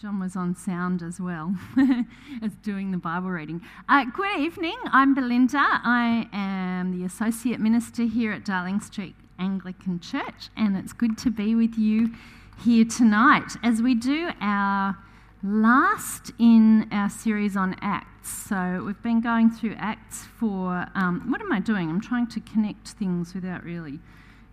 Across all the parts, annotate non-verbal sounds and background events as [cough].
John was on sound as well [laughs] as doing the Bible reading. Uh, good evening. I'm Belinda. I am the Associate Minister here at Darling Street Anglican Church, and it's good to be with you here tonight as we do our last in our series on Acts. So we've been going through Acts for. Um, what am I doing? I'm trying to connect things without really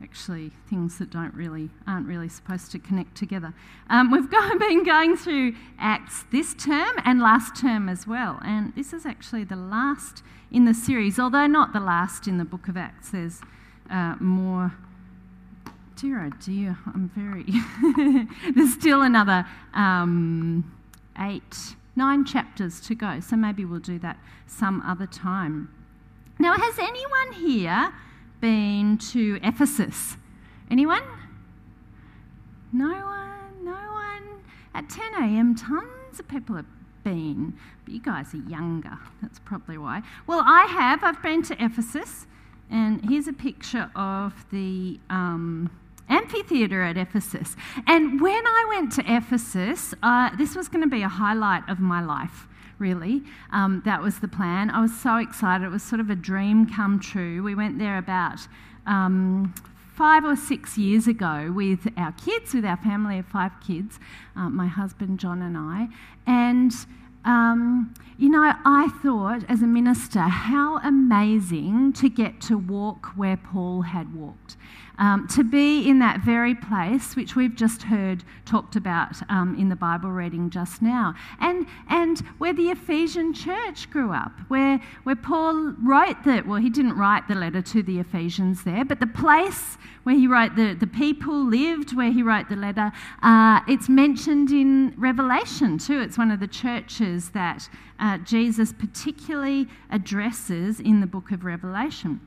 actually things that don't really aren't really supposed to connect together. Um, we've [laughs] got, been going through Acts this term and last term as well, and this is actually the last in the series, although not the last in the book of Acts. There's uh, more. Dear oh dear, I'm very. [laughs] There's still another um, eight, nine chapters to go, so maybe we'll do that some other time. Now, has anyone here been to Ephesus? Anyone? No one? No one? At 10 a.m., tons of people have been. But you guys are younger. That's probably why. Well, I have. I've been to Ephesus. And here's a picture of the um, amphitheatre at Ephesus. And when I went to Ephesus, uh, this was going to be a highlight of my life really. Um, that was the plan. I was so excited. It was sort of a dream come true. We went there about um, five or six years ago with our kids, with our family of five kids, uh, my husband John and I. And um, you know, I thought as a minister, how amazing to get to walk where Paul had walked um, to be in that very place which we've just heard talked about um, in the Bible reading just now, and, and where the Ephesian church grew up, where, where Paul wrote that, well, he didn't write the letter to the Ephesians there, but the place where he wrote the, the people lived, where he wrote the letter, uh, it's mentioned in Revelation too. It's one of the churches that uh, Jesus particularly addresses in the book of Revelation.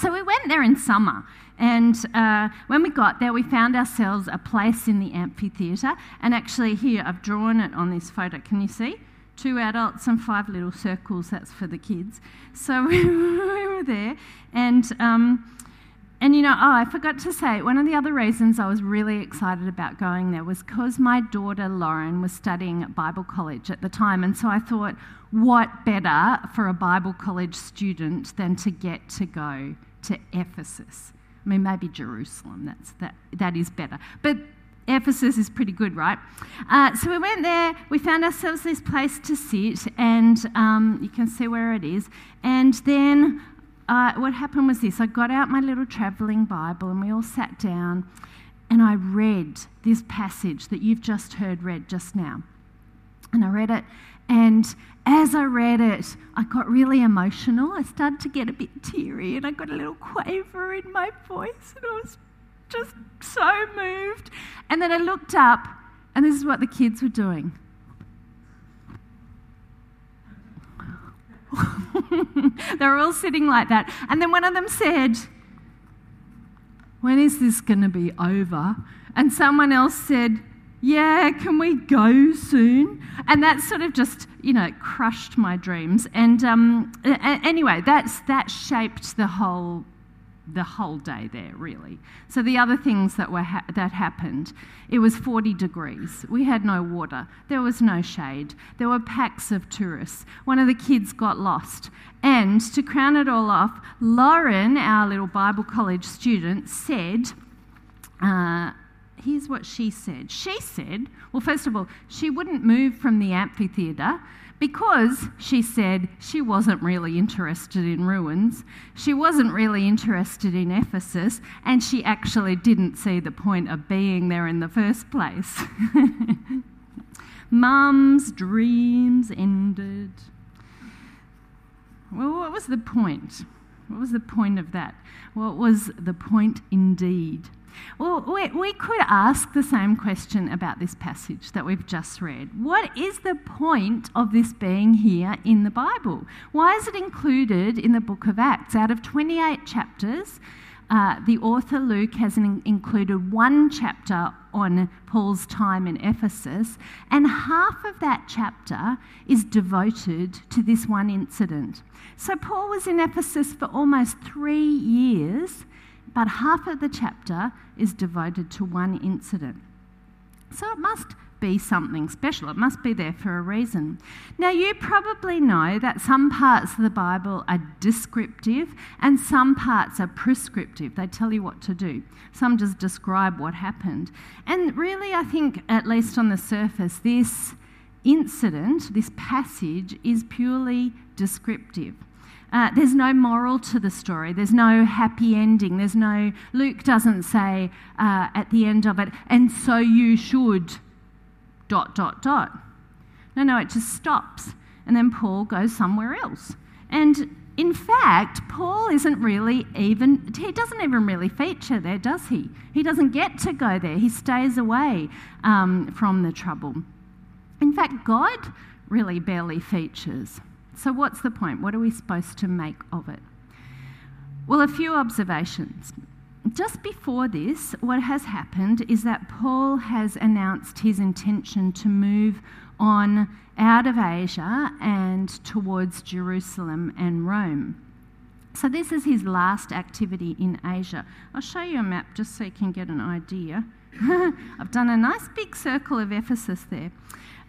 So we went there in summer, and uh, when we got there, we found ourselves a place in the amphitheatre. And actually, here I've drawn it on this photo. Can you see? Two adults and five little circles. That's for the kids. So [laughs] we were there, and um, and you know, oh, I forgot to say, one of the other reasons I was really excited about going there was because my daughter Lauren was studying at Bible college at the time. And so I thought, what better for a Bible college student than to get to go to Ephesus? I mean, maybe Jerusalem, that's, that, that is better. But Ephesus is pretty good, right? Uh, so we went there, we found ourselves this place to sit, and um, you can see where it is. And then uh, what happened was this I got out my little travelling Bible and we all sat down and I read this passage that you've just heard read just now. And I read it, and as I read it, I got really emotional. I started to get a bit teary and I got a little quaver in my voice, and I was just so moved. And then I looked up, and this is what the kids were doing. [laughs] they were all sitting like that. And then one of them said, When is this going to be over? And someone else said, Yeah, can we go soon? And that sort of just, you know, crushed my dreams. And um, anyway, that's, that shaped the whole the whole day there, really. So the other things that were ha- that happened, it was 40 degrees. We had no water. There was no shade. There were packs of tourists. One of the kids got lost. And to crown it all off, Lauren, our little Bible college student, said. Uh, here's what she said. She said, well, first of all, she wouldn't move from the amphitheatre because she said she wasn't really interested in ruins, she wasn't really interested in Ephesus, and she actually didn't see the point of being there in the first place. [laughs] Mum's dreams ended. Well, what was the point? What was the point of that? What was the point indeed? Well, we, we could ask the same question about this passage that we've just read. What is the point of this being here in the Bible? Why is it included in the book of Acts? Out of 28 chapters, uh, the author Luke has in, included one chapter on Paul's time in Ephesus, and half of that chapter is devoted to this one incident. So, Paul was in Ephesus for almost three years, but half of the chapter is devoted to one incident. So it must be something special. It must be there for a reason. Now, you probably know that some parts of the Bible are descriptive and some parts are prescriptive. They tell you what to do. Some just describe what happened. And really, I think, at least on the surface, this incident, this passage, is purely descriptive. Uh, there's no moral to the story. There's no happy ending. There's no, Luke doesn't say uh, at the end of it, and so you should dot, dot, dot. No, no, it just stops. And then Paul goes somewhere else. And in fact, Paul isn't really even, he doesn't even really feature there, does he? He doesn't get to go there. He stays away um, from the trouble. In fact, God really barely features. So, what's the point? What are we supposed to make of it? Well, a few observations just before this, what has happened is that Paul has announced his intention to move on out of Asia and towards Jerusalem and Rome. So, this is his last activity in Asia. I'll show you a map just so you can get an idea. [laughs] I've done a nice big circle of Ephesus there.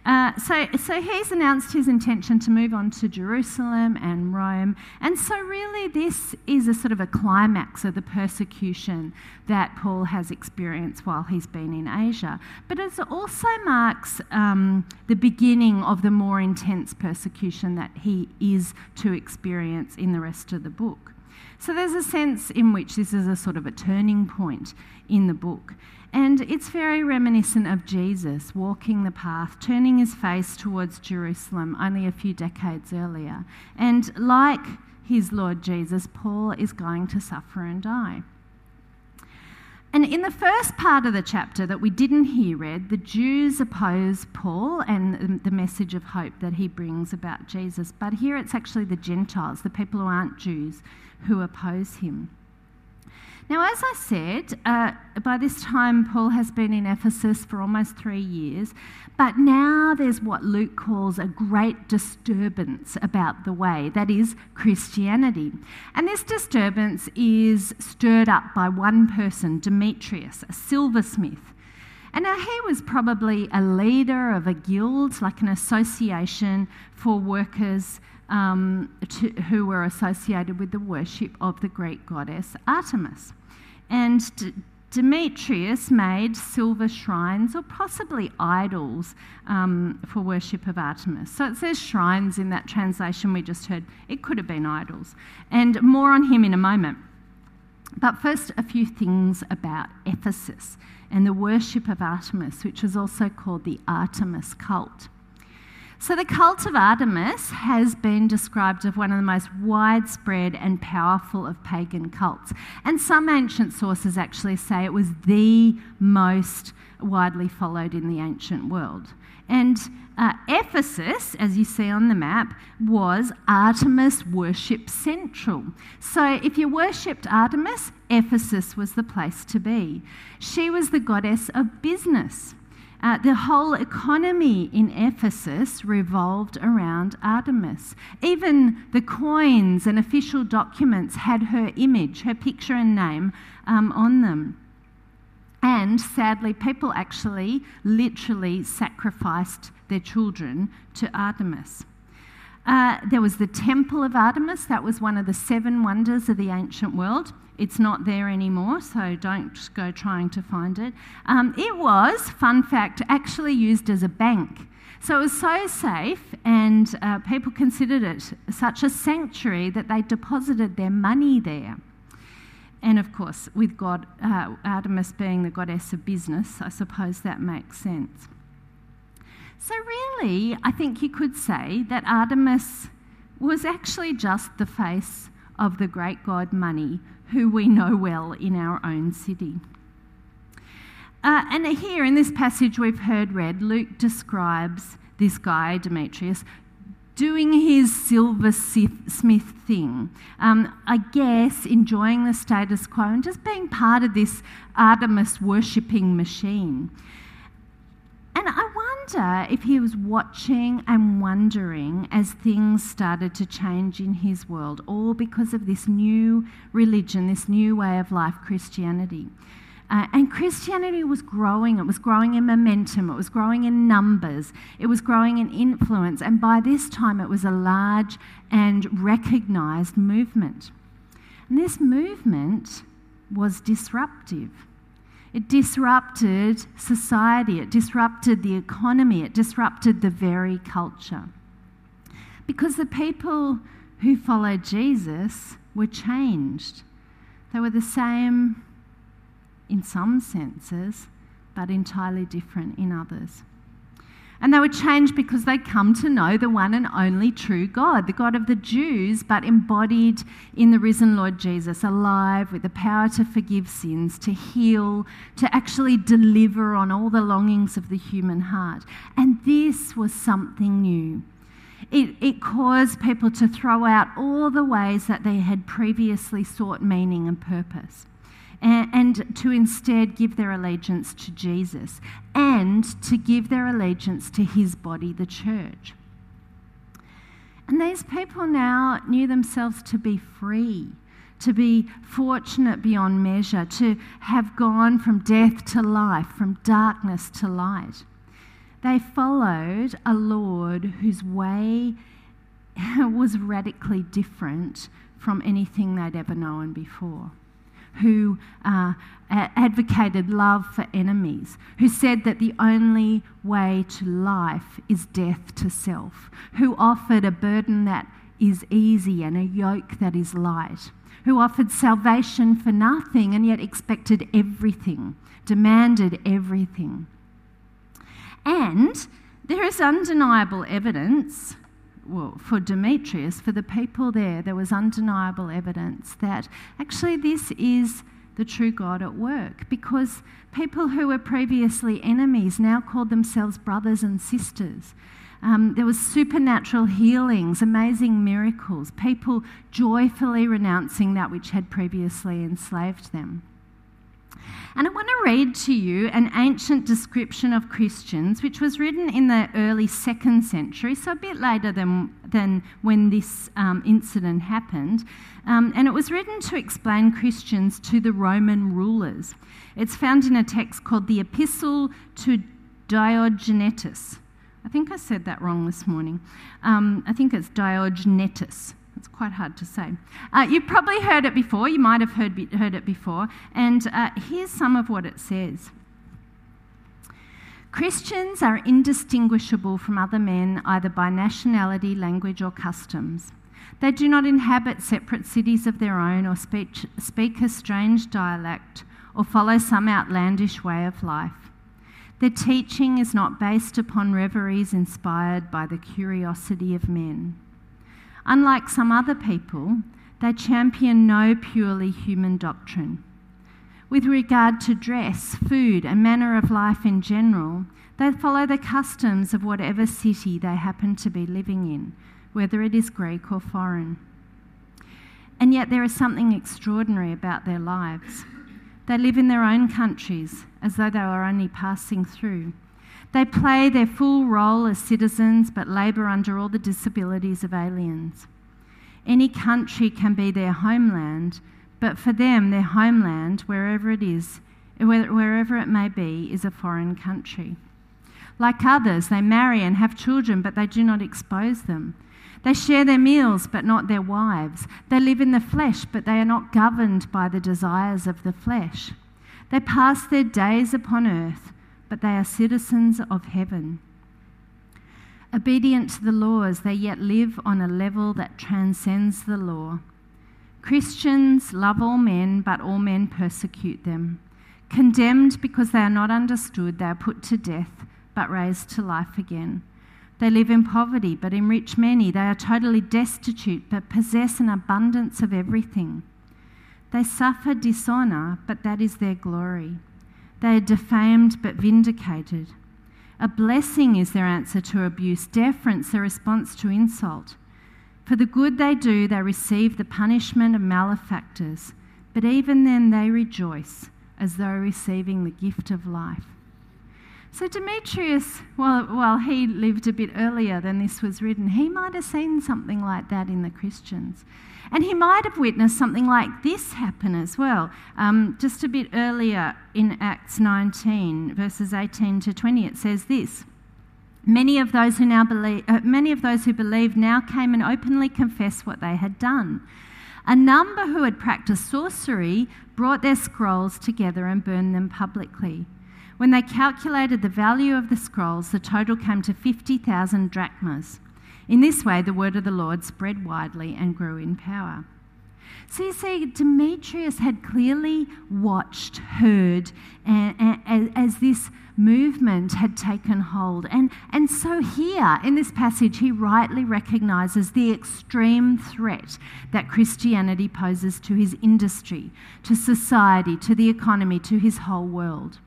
Uh, so, so he's announced his intention to move on to Jerusalem and Rome. And so, really, this is a sort of a climax of the persecution that Paul has experienced while he's been in Asia. But it also marks um, the beginning of the more intense persecution that he is to experience in the rest of the book. So, there's a sense in which this is a sort of a turning point in the book. And it's very reminiscent of Jesus walking the path, turning his face towards Jerusalem only a few decades earlier. And like his Lord Jesus, Paul is going to suffer and die. And in the first part of the chapter that we didn't hear read, the Jews oppose Paul and the message of hope that he brings about Jesus. But here it's actually the Gentiles, the people who aren't Jews, who oppose him. Now, as I said, uh, by this time Paul has been in Ephesus for almost three years, but now there's what Luke calls a great disturbance about the way, that is, Christianity. And this disturbance is stirred up by one person, Demetrius, a silversmith. And now he was probably a leader of a guild, like an association for workers um, to, who were associated with the worship of the Greek goddess Artemis. And D- Demetrius made silver shrines or possibly idols um, for worship of Artemis. So it says shrines in that translation we just heard. It could have been idols. And more on him in a moment. But first, a few things about Ephesus and the worship of Artemis, which is also called the Artemis cult. So, the cult of Artemis has been described as one of the most widespread and powerful of pagan cults. And some ancient sources actually say it was the most widely followed in the ancient world. And uh, Ephesus, as you see on the map, was Artemis worship central. So if you worshipped Artemis, Ephesus was the place to be. She was the goddess of business. Uh, the whole economy in Ephesus revolved around Artemis. Even the coins and official documents had her image, her picture and name um, on them. And sadly, people actually literally sacrificed their children to Artemis. Uh, there was the Temple of Artemis, that was one of the seven wonders of the ancient world. It's not there anymore, so don't go trying to find it. Um, it was, fun fact, actually used as a bank. So it was so safe, and uh, people considered it such a sanctuary that they deposited their money there. And of course, with God, uh, Artemis being the goddess of business, I suppose that makes sense. So, really, I think you could say that Artemis was actually just the face of the great god money who we know well in our own city. Uh, and here in this passage we've heard read, Luke describes this guy, Demetrius, doing his silversmith thing. Um, I guess enjoying the status quo and just being part of this Artemis worshipping machine. And I wonder if he was watching and wondering as things started to change in his world, all because of this new religion, this new way of life, Christianity. Uh, and Christianity was growing. It was growing in momentum. It was growing in numbers. It was growing in influence. And by this time, it was a large and recognized movement. And this movement was disruptive. It disrupted society, it disrupted the economy, it disrupted the very culture. Because the people who followed Jesus were changed. They were the same in some senses, but entirely different in others. And they were changed because they'd come to know the one and only true God, the God of the Jews, but embodied in the risen Lord Jesus, alive with the power to forgive sins, to heal, to actually deliver on all the longings of the human heart. And this was something new. It, it caused people to throw out all the ways that they had previously sought meaning and purpose and, to instead give their allegiance to Jesus and to give their allegiance to his body, the church. And these people now knew themselves to be free, to be fortunate beyond measure, to have gone from death to life, from darkness to light. They followed a Lord whose way [laughs] was radically different from anything they'd ever known before who uh, advocated love for enemies, who said that the only way to life is death to self, who offered a burden that is easy and a yoke that is light, who offered salvation for nothing and yet expected everything, demanded everything. And there is undeniable evidence well, for Demetrius, for the people there, there was undeniable evidence that actually this is the true God at work because people who were previously enemies now called themselves brothers and sisters. Um, there was supernatural healings, amazing miracles, people joyfully renouncing that which had previously enslaved them. And I want to read to you an ancient description of Christians, which was written in the early second century, so a bit later than, than when this um, incident happened. Um, and it was written to explain Christians to the Roman rulers. It's found in a text called the Epistle to Diogenetus. I think I said that wrong this morning. Um, I think it's Diogenetus. It's quite hard to say. Uh, you've probably heard it before, you might have heard, heard it before, and uh, here's some of what it says. Christians are indistinguishable from other men either by nationality, language, or customs. They do not inhabit separate cities of their own or speak, speak a strange dialect or follow some outlandish way of life. Their teaching is not based upon reveries inspired by the curiosity of men. Unlike some other people, they champion no purely human doctrine. With regard to dress, food, and manner of life in general, they follow the customs of whatever city they happen to be living in, whether it is Greek or foreign. And yet, there is something extraordinary about their lives. They live in their own countries as though they were only passing through. They play their full role as citizens but labour under all the disabilities of aliens. Any country can be their homeland, but for them, their homeland, wherever it is, wherever it may be, is a foreign country. Like others, they marry and have children, but they do not expose them. They share their meals, but not their wives. They live in the flesh, but they are not governed by the desires of the flesh. They pass their days upon earth but they are citizens of heaven. Obedient to the laws, they yet live on a level that transcends the law. Christians love all men, but all men persecute them. Condemned because they are not understood, they are put to death, but raised to life again. They live in poverty, but enrich many. They are totally destitute, but possess an abundance of everything. They suffer dishonour, but that is their glory. They are defamed but vindicated. A blessing is their answer to abuse, deference their response to insult. For the good they do, they receive the punishment of malefactors, but even then they rejoice as though receiving the gift of life. So Demetrius, well, while he lived a bit earlier than this was written, he might have seen something like that in the Christians. And he might have witnessed something like this happen as well. Um, just a bit earlier in Acts 19, verses 18 to 20, it says this. Many of those who now believe, uh, many of those who believed now came and openly confessed what they had done. A number who had practiced sorcery brought their scrolls together and burned them publicly. When they calculated the value of the scrolls, the total came to 50,000 drachmas. In this way, the word of the Lord spread widely and grew in power. So you see, Demetrius had clearly watched, heard, and, and, as this movement had taken hold. And, and so here in this passage, he rightly recognizes the extreme threat that Christianity poses to his industry, to society, to the economy, to his whole world.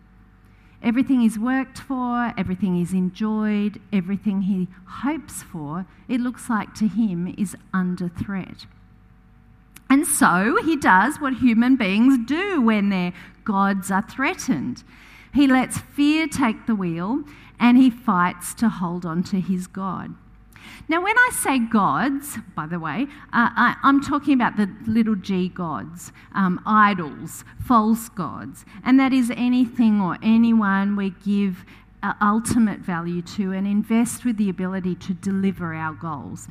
Everything he's worked for, everything he's enjoyed, everything he hopes for, it looks like to him is under threat. And so he does what human beings do when their gods are threatened. He lets fear take the wheel and he fights to hold on to his God. Now, when I say gods, by the way, uh, I, am talking about the little g gods, um, idols, false gods, and that is anything or anyone we give uh, ultimate value to and invest with the ability to deliver our goals,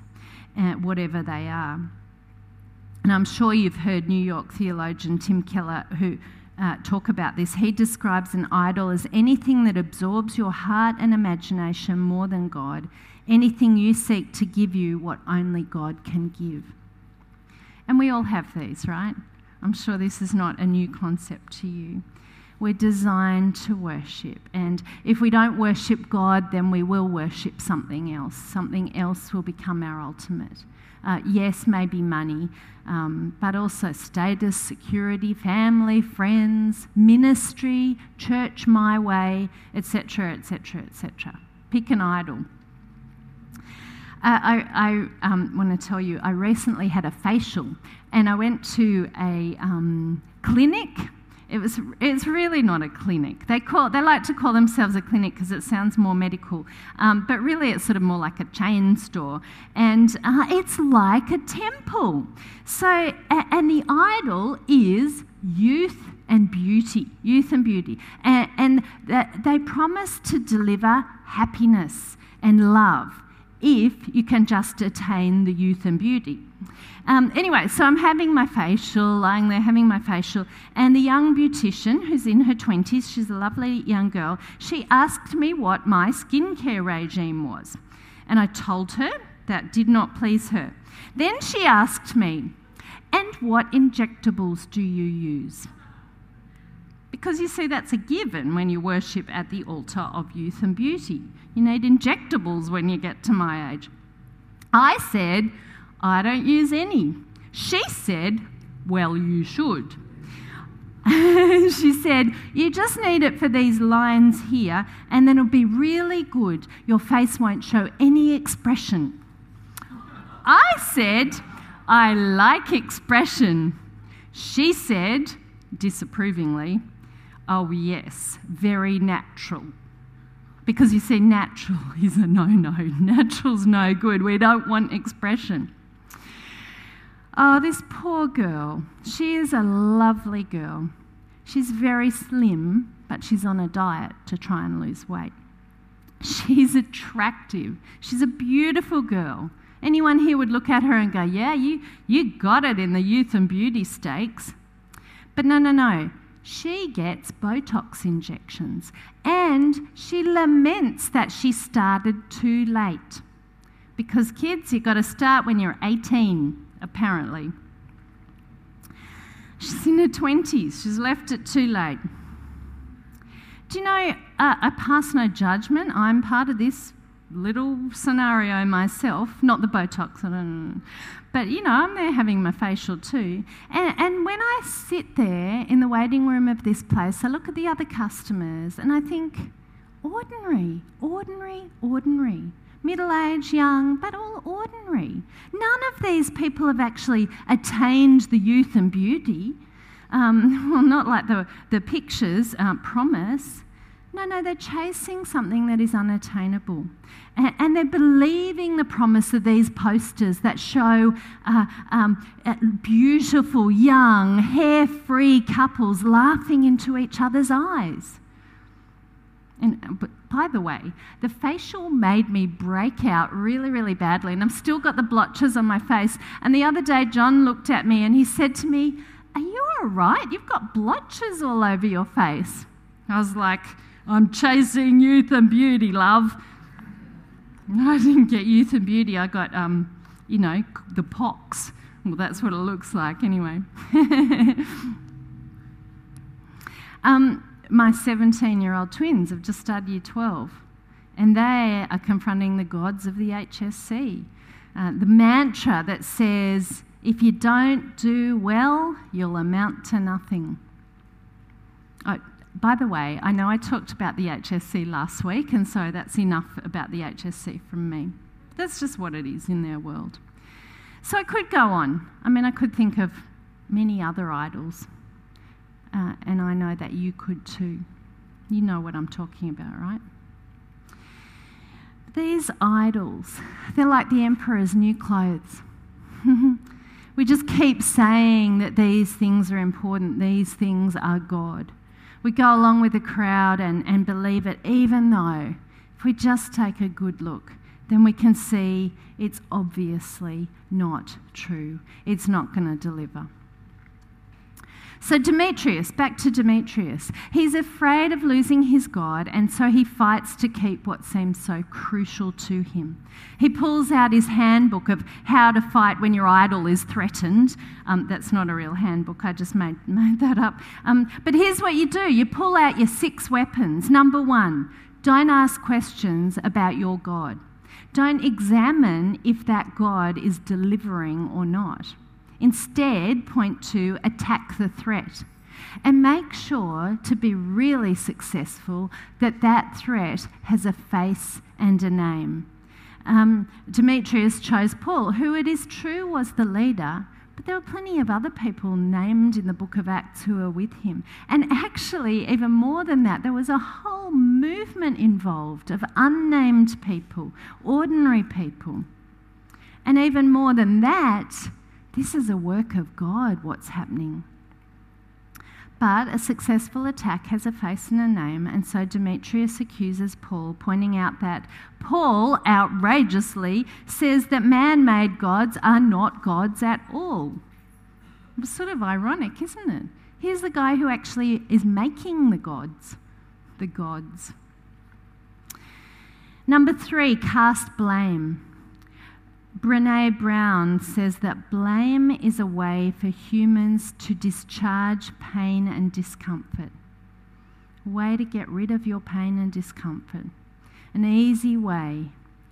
uh, whatever they are. And I'm sure you've heard New York theologian Tim Keller, who uh, talk about this. He describes an idol as anything that absorbs your heart and imagination more than God, anything you seek to give you what only God can give. And we all have these, right? I'm sure this is not a new concept to you. We're designed to worship. And if we don't worship God, then we will worship something else. Something else will become our ultimate. Uh, yes, maybe money, um, but also status, security, family, friends, ministry, church my way, etc., etc., etc. Pick an idol. Uh, I, I um, want to tell you, I recently had a facial and I went to a um, clinic it was, it's really not a clinic. They, call, they like to call themselves a clinic because it sounds more medical, um, but really it's sort of more like a chain store. And uh, it's like a temple. So, and the idol is youth and beauty, youth and beauty. And, and they promise to deliver happiness and love if you can just attain the youth and beauty. Um, anyway, so I'm having my facial, lying there having my facial, and the young beautician, who's in her 20s, she's a lovely young girl, she asked me what my skincare regime was. And I told her that did not please her. Then she asked me, and what injectables do you use? Because you see, that's a given when you worship at the altar of youth and beauty. You need injectables when you get to my age. I said, I don't use any. She said, Well, you should. [laughs] she said, You just need it for these lines here, and then it'll be really good. Your face won't show any expression. I said, I like expression. She said, disapprovingly, Oh, yes, very natural. Because you see, natural [laughs] is a no no. Natural's no good. We don't want expression. Oh, this poor girl. She is a lovely girl. She's very slim, but she's on a diet to try and lose weight. She's attractive. She's a beautiful girl. Anyone here would look at her and go, Yeah, you, you got it in the youth and beauty stakes. But no, no, no. She gets Botox injections and she laments that she started too late. Because, kids, you've got to start when you're 18 apparently. She's in her 20s, she's left it too late. Do you know, uh, I pass no judgment. I'm part of this little scenario myself, not the Botox, but you know, I'm there having my facial too. And, and when I sit there in the waiting room of this place, I look at the other customers and I think, ordinary, ordinary, ordinary middle aged, young, but all ordinary. None of these people have actually attained the youth and beauty. Um, [laughs] well, not like the, the pictures uh, promise. No, no, they're chasing something that is unattainable. And, and they're believing the promise of these posters that show uh, um, uh, beautiful, young, hair free couples laughing into each other's eyes. And, but by the way, the facial made me break out really, really badly, and I've still got the blotches on my face. And the other day, John looked at me and he said to me, Are you all right? You've got blotches all over your face. I was like, I'm chasing youth and beauty, love. [laughs] I didn't get youth and beauty, I got, um, you know, the pox. Well, that's what it looks like anyway. [laughs] um, my 17 year old twins have just started year 12, and they are confronting the gods of the HSC. Uh, the mantra that says, if you don't do well, you'll amount to nothing. By the way, I know I talked about the HSC last week, and so that's enough about the HSC from me. That's just what it is in their world. So I could go on. I mean, I could think of many other idols, uh, and I know that you could too. You know what I'm talking about, right? These idols, they're like the emperor's new clothes. [laughs] we just keep saying that these things are important, these things are God we go along with the crowd and, and believe it, even though if we just take a good look, then we can see it's obviously not true. It's not going to deliver. So, Demetrius, back to Demetrius. He's afraid of losing his God, and so he fights to keep what seems so crucial to him. He pulls out his handbook of how to fight when your idol is threatened. Um, that's not a real handbook, I just made, [laughs] made that up. Um, but here's what you do you pull out your six weapons. Number one, don't ask questions about your God. Don't examine if that God is delivering or not. Instead, point to attack the threat. And make sure to be really successful that that threat has a face and a name. Um, Demetrius chose Paul, who it is true was the leader, but there were plenty of other people named in the book of Acts who were with him. And actually, even more than that, there was a whole movement involved of unnamed people, ordinary people. And even more than that, this is a work of God, what's happening. But a successful attack has a face and a name, and so Demetrius accuses Paul, pointing out that Paul outrageously says that man made gods are not gods at all. It's sort of ironic, isn't it? Here's the guy who actually is making the gods, the gods. Number three, cast blame. Brene Brown says that blame is a way for humans to discharge pain and discomfort. A way to get rid of your pain and discomfort. An easy way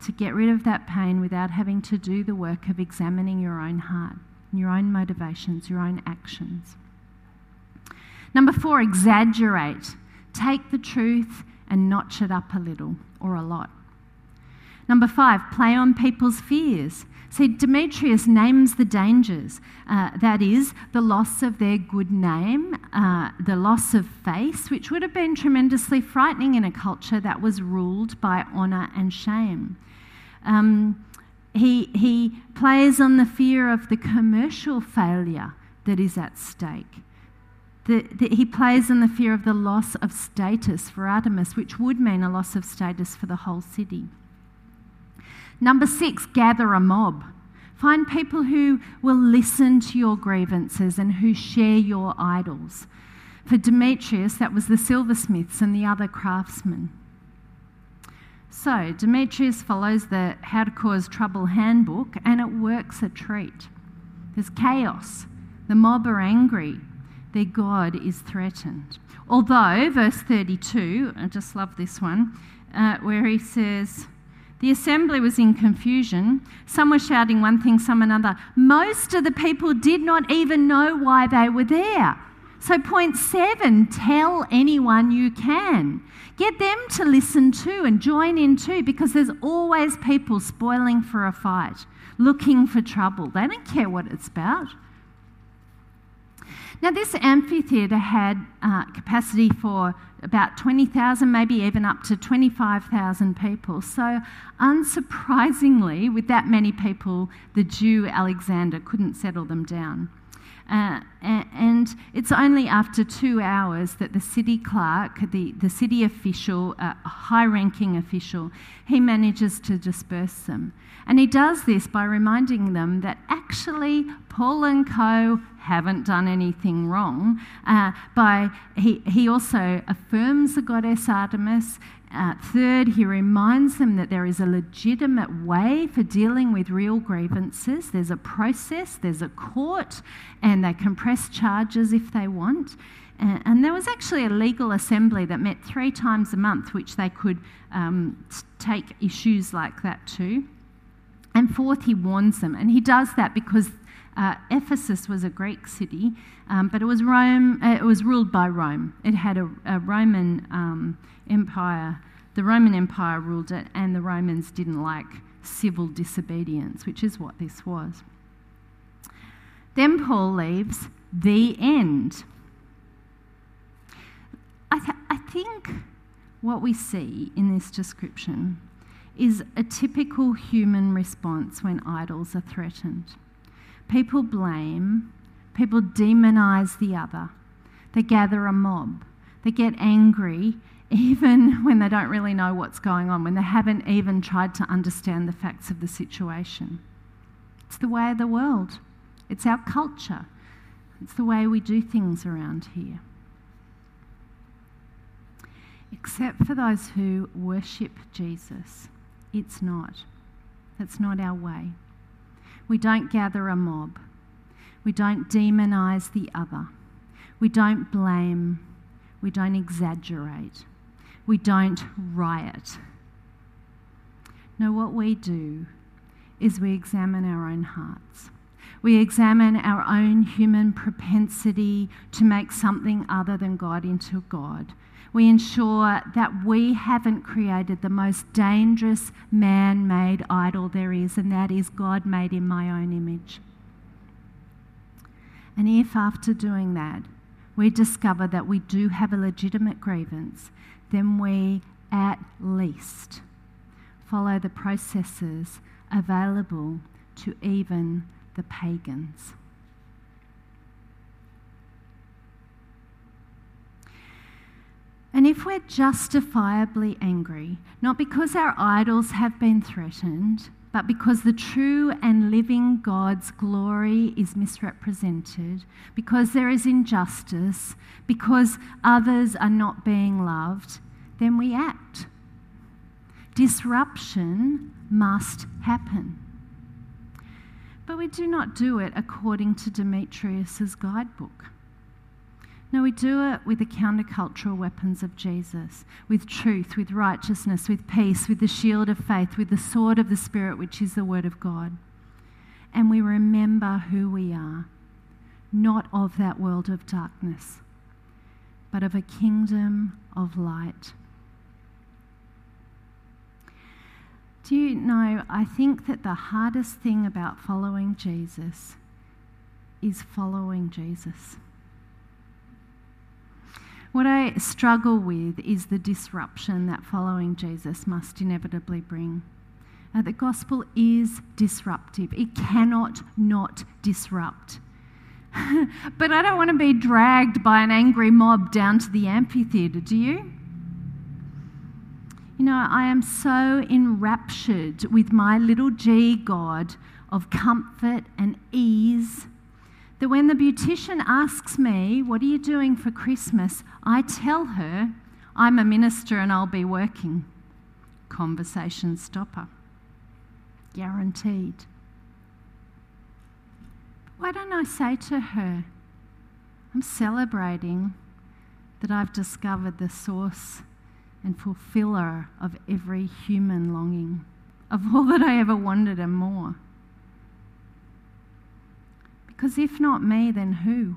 to get rid of that pain without having to do the work of examining your own heart, your own motivations, your own actions. Number four, exaggerate. Take the truth and notch it up a little or a lot. Number five, play on people's fears. See, Demetrius names the dangers uh, that is, the loss of their good name, uh, the loss of face, which would have been tremendously frightening in a culture that was ruled by honour and shame. Um, he, he plays on the fear of the commercial failure that is at stake. The, the, he plays on the fear of the loss of status for Artemis, which would mean a loss of status for the whole city. Number six, gather a mob. Find people who will listen to your grievances and who share your idols. For Demetrius, that was the silversmiths and the other craftsmen. So, Demetrius follows the How to Cause Trouble handbook and it works a treat. There's chaos. The mob are angry. Their God is threatened. Although, verse 32, I just love this one, uh, where he says, the assembly was in confusion. Some were shouting one thing, some another. Most of the people did not even know why they were there. So, point seven tell anyone you can. Get them to listen too and join in too, because there's always people spoiling for a fight, looking for trouble. They don't care what it's about. Now, this amphitheatre had uh, capacity for about 20,000, maybe even up to 25,000 people. So, unsurprisingly, with that many people, the Jew Alexander couldn't settle them down. Uh, and it's only after two hours that the city clerk, the, the city official, a uh, high ranking official, he manages to disperse them. And he does this by reminding them that actually Paul and co haven't done anything wrong. Uh, by he, he also affirms the goddess Artemis uh, third, he reminds them that there is a legitimate way for dealing with real grievances. There's a process, there's a court, and they can press charges if they want. Uh, and there was actually a legal assembly that met three times a month, which they could um, take issues like that to. And fourth, he warns them. And he does that because uh, Ephesus was a Greek city, um, but it was Rome. Uh, it was ruled by Rome. It had a, a Roman um, Empire, the Roman Empire ruled it, and the Romans didn't like civil disobedience, which is what this was. Then Paul leaves the end. I, th- I think what we see in this description is a typical human response when idols are threatened. People blame, people demonize the other, they gather a mob, they get angry, [laughs] even when they don't really know what's going on, when they haven't even tried to understand the facts of the situation. It's the way of the world, it's our culture, it's the way we do things around here. Except for those who worship Jesus, it's not. That's not our way. We don't gather a mob. We don't demonize the other. We don't blame. We don't exaggerate we don't riot. No, what we do is we examine our own hearts. We examine our own human propensity to make something other than God into God. We ensure that we haven't created the most dangerous man made idol there is, and that is God made in my own image. And if after doing that, we discover that we do have a legitimate grievance, then we at least follow the processes available to even the pagans. And if we're justifiably angry, not because our idols have been threatened, but because the true and living God's glory is misrepresented, because there is injustice, because others are not being loved, then we act. Disruption must happen. But we do not do it according to Demetrius's guidebook. No, we do it with the countercultural weapons of Jesus, with truth, with righteousness, with peace, with the shield of faith, with the sword of the Spirit, which is the Word of God. And we remember who we are, not of that world of darkness, but of a kingdom of light. Do you know, I think that the hardest thing about following Jesus is following Jesus. What I struggle with is the disruption that following Jesus must inevitably bring. Uh, the gospel is disruptive, it cannot not disrupt. [laughs] but I don't want to be dragged by an angry mob down to the amphitheatre, do you? You know, I am so enraptured with my little g God of comfort and ease that when the beautician asks me, What are you doing for Christmas? I tell her, I'm a minister and I'll be working. Conversation stopper. Guaranteed. Why don't I say to her, I'm celebrating that I've discovered the source and fulfiller of every human longing, of all that I ever wanted and more. Because if not me, then who?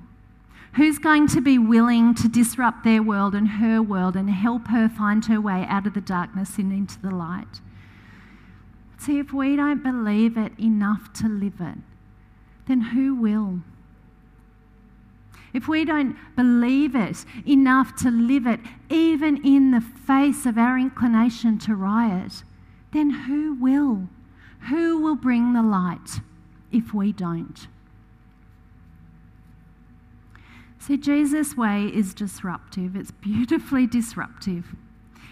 Who's going to be willing to disrupt their world and her world and help her find her way out of the darkness and into the light? See, if we don't believe it enough to live it, then who will? if we don't believe it enough to live it, even in the face of our inclination to riot, then who will? Who will bring the light if we don't? See, Jesus' way is disruptive, it's beautifully disruptive.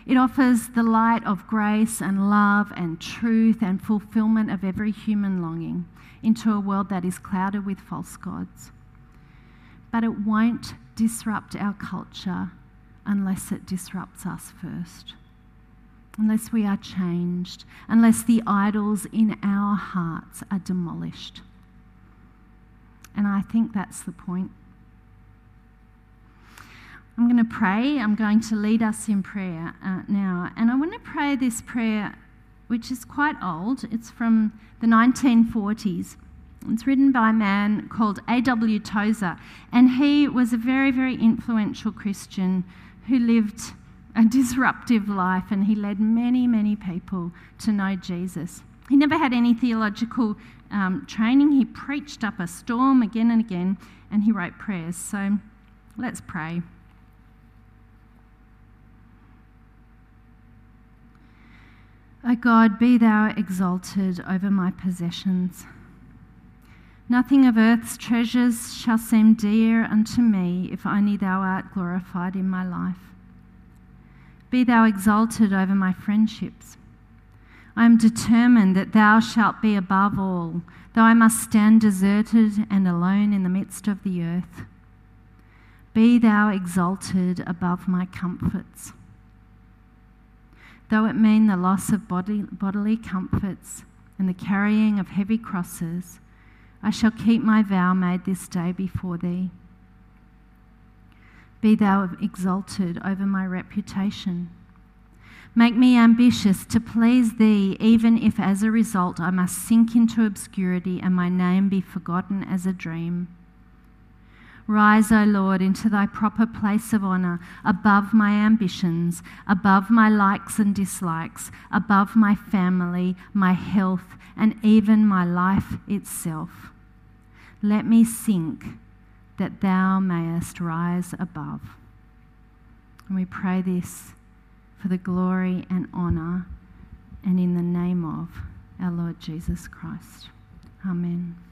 It offers the light of grace and love and truth and fulfillment of every human longing into a world that is clouded with false gods. But it won't disrupt our culture unless it disrupts us first. Unless we are changed, unless the idols in our hearts are demolished. And I think that's the point. I'm going to pray. I'm going to lead us in prayer uh, now. And I want to pray this prayer, which is quite old. It's from the 1940s. It's written by a man called A.W. Tozer. And he was a very, very influential Christian who lived a disruptive life and he led many, many people to know Jesus. He never had any theological um, training. He preached up a storm again and again and he wrote prayers. So let's pray. O God, be thou exalted over my possessions. Nothing of earth's treasures shall seem dear unto me if only thou art glorified in my life. Be thou exalted over my friendships. I am determined that thou shalt be above all, though I must stand deserted and alone in the midst of the earth. Be thou exalted above my comforts though it mean the loss of body, bodily comforts and the carrying of heavy crosses, I shall keep my vow made this day before thee. Be thou exalted over my reputation. Make me ambitious to please thee, even if as a result I must sink into obscurity and my name be forgotten as a dream. Rise, O Lord, into thy proper place of honour, above my ambitions, above my likes and dislikes, above my family, my health, and even my life itself. Let me sink that thou mayest rise above. And we pray this for the glory and honour and in the name of our Lord Jesus Christ. Amen.